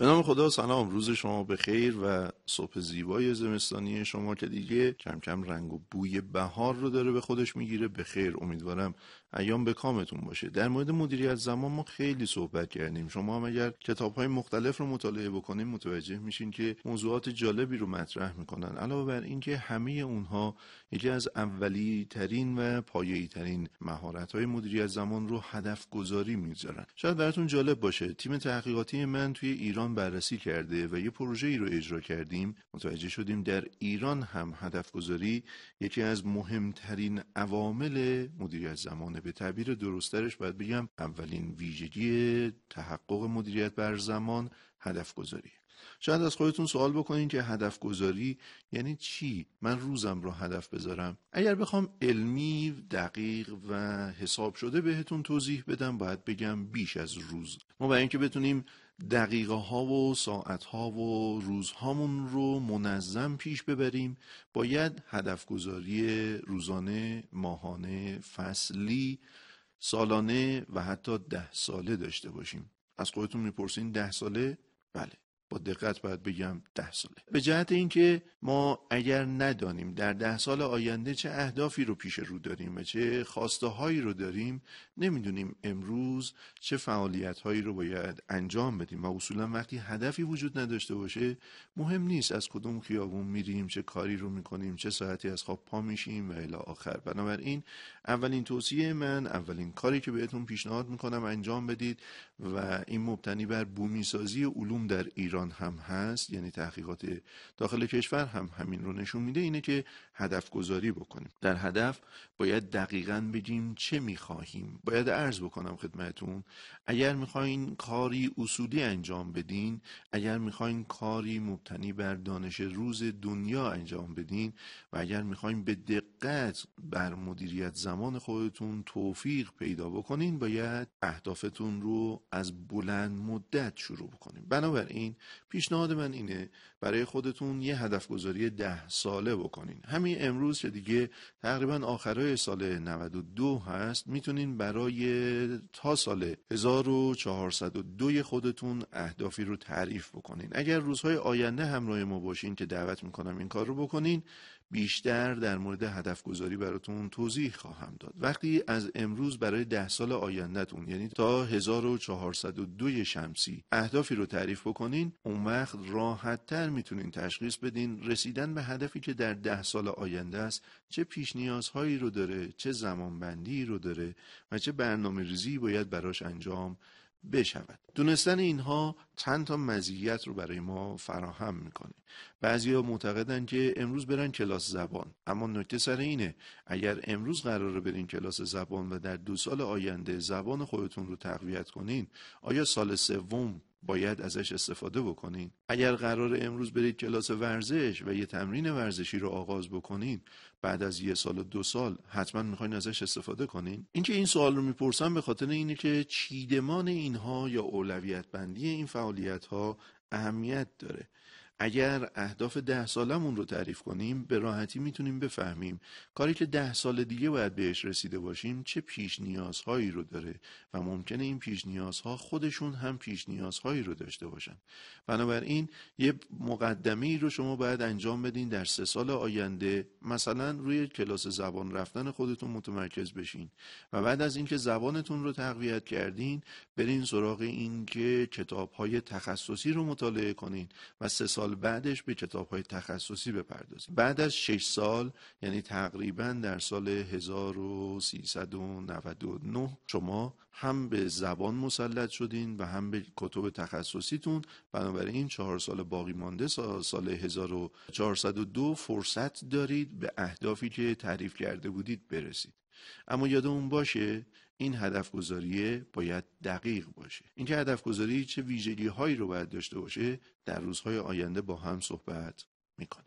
به نام خدا سلام. روز شما به خیر و صبح زیبای زمستانی شما که دیگه کم کم رنگ و بوی بهار رو داره به خودش می‌گیره. به خیر امیدوارم ایام به کامتون باشه. در مورد مدیریت زمان ما خیلی صحبت کردیم. شما هم اگر کتاب های مختلف رو مطالعه بکنیم متوجه میشین که موضوعات جالبی رو مطرح می‌کنن. علاوه بر اینکه همه اونها یکی از اولی ترین و پایه‌ای ترین مهارت های مدیریت زمان رو هدف گذاری می‌ذارن شاید براتون جالب باشه. تیم تحقیقاتی من توی ایران بررسی کرده و یه پروژه ای رو اجرا کردیم. متوجه شدیم در ایران هم هدف گذاری یکی از مهمترین عوامل مدیریت زمان به تعبیر درسترش باید بگم اولین ویژگی تحقق مدیریت بر زمان هدف گذاری شاید از خودتون سوال بکنین که هدف گذاری یعنی چی؟ من روزم رو هدف بذارم. اگر بخوام علمی دقیق و حساب شده بهتون توضیح بدم باید بگم بیش از روز. ما برای اینکه بتونیم دقیقه ها و ساعت ها و روزهامون رو منظم پیش ببریم. باید هدف گذاری روزانه، ماهانه، فصلی، سالانه و حتی ده ساله داشته باشیم. از خودتون می‌پرسین ده ساله؟ بله. با دقت باید بگم ده ساله. به جهت اینکه ما اگر ندانیم در ده سال آینده چه اهدافی رو پیش رو داریم و چه خواسته هایی رو داریم نمی‌دونیم امروز چه فعالیت هایی رو باید انجام بدیم و اصولا وقتی هدفی وجود نداشته باشه مهم نیست از کدوم خیابون میریم چه کاری رو می‌کنیم چه ساعتی از خواب پا میشیم و الی آخر. بنابراین اولین توصیه من اولین کاری که بهتون پیشنهاد می‌کنم انجام بدید و این مبتنی بر بومی سازی علوم در ایران ایران هم هست یعنی تحقیقات داخل کشور هم همین رو نشون میده اینه که هدف گذاری بکنیم. در هدف باید دقیقا بگیم چه می‌خواهیم. باید عرض بکنم خدمتون اگر می‌خواین کاری اصولی انجام بدین اگر می‌خواین کاری مبتنی بر دانش روز دنیا انجام بدین و اگر می‌خواین به دقت بر مدیریت زمان خودتون توفیق پیدا بکنین باید اهدافتون رو از بلند مدت شروع بکنیم. بنابراین پیشنهاد من اینه برای خودتون یه هدف گذاری ده ساله بکنین. همین امروز که دیگه تقریبا آخرای سال 92 هست می‌تونین برای تا سال 1402 خودتون اهدافی رو تعریف بکنین. اگر روزهای آینده همراه ما باشین که دعوت می‌کنم این کار رو بکنین بیشتر در مورد هدف گذاری براتون توضیح خواهم داد. وقتی از امروز برای ده سال آیندهتون یعنی تا 1402 شمسی اهدافی رو تعریف بکنین اون وقت راحت تر می‌تونین تشخیص بدین رسیدن به هدفی که در ده سال آینده است چه پیش نیازهایی رو داره چه زمانبندی رو داره و چه برنامه ریزی باید براش انجام بشود. دونستن اینها چند تا مزیت رو برای ما فراهم می‌کنه. بعضیا معتقدن که امروز برن کلاس زبان. اما نکته سر اینه اگر امروز قراره برین کلاس زبان و در دو سال آینده زبان خودتون رو تقویت کنین آیا سال سوم باید ازش استفاده بکنین. اگر قرار امروز برید کلاس ورزش و یه تمرین ورزشی رو آغاز بکنین بعد از یه سال و دو سال حتما می‌خواین ازش استفاده کنین. اینکه این سوال رو می‌پرسم به خاطر اینه که چیدمان اینها یا اولویت بندی این فعالیت ها اهمیت داره. اگر اهداف ده سالمون رو تعریف کنیم به راحتی می‌تونیم بفهمیم کاری که ده سال دیگه باید بهش رسیده باشیم چه پیش نیازهایی رو داره و ممکنه این پیش نیازها خودشون هم پیش نیازهایی رو داشته باشن. بنابراین یه مقدمه رو شما باید انجام بدین در سه سال آینده مثلا روی کلاس زبان رفتن خودتون متمرکز بشین و بعد از اینکه زبانتون رو تقویت کردین برین سراغ این که کتاب های تخصصی رو مطالعه کنین و سه سال بعدش به کتاب های تخصصی بپردازیم. بعد از 6 سال یعنی تقریبا در سال 1399 شما هم به زبان مسلط شدین و هم به کتب تخصصیتون. بنابراین چهار سال باقی مانده سال 1402 فرصت دارید به اهدافی که تعریف کرده بودید برسید. اما یادمون باشه این هدف گذاریه باید دقیق باشه. اینکه هدف گذاری چه ویژگی هایی رو باید داشته باشه در روزهای آینده با هم صحبت می‌کنیم.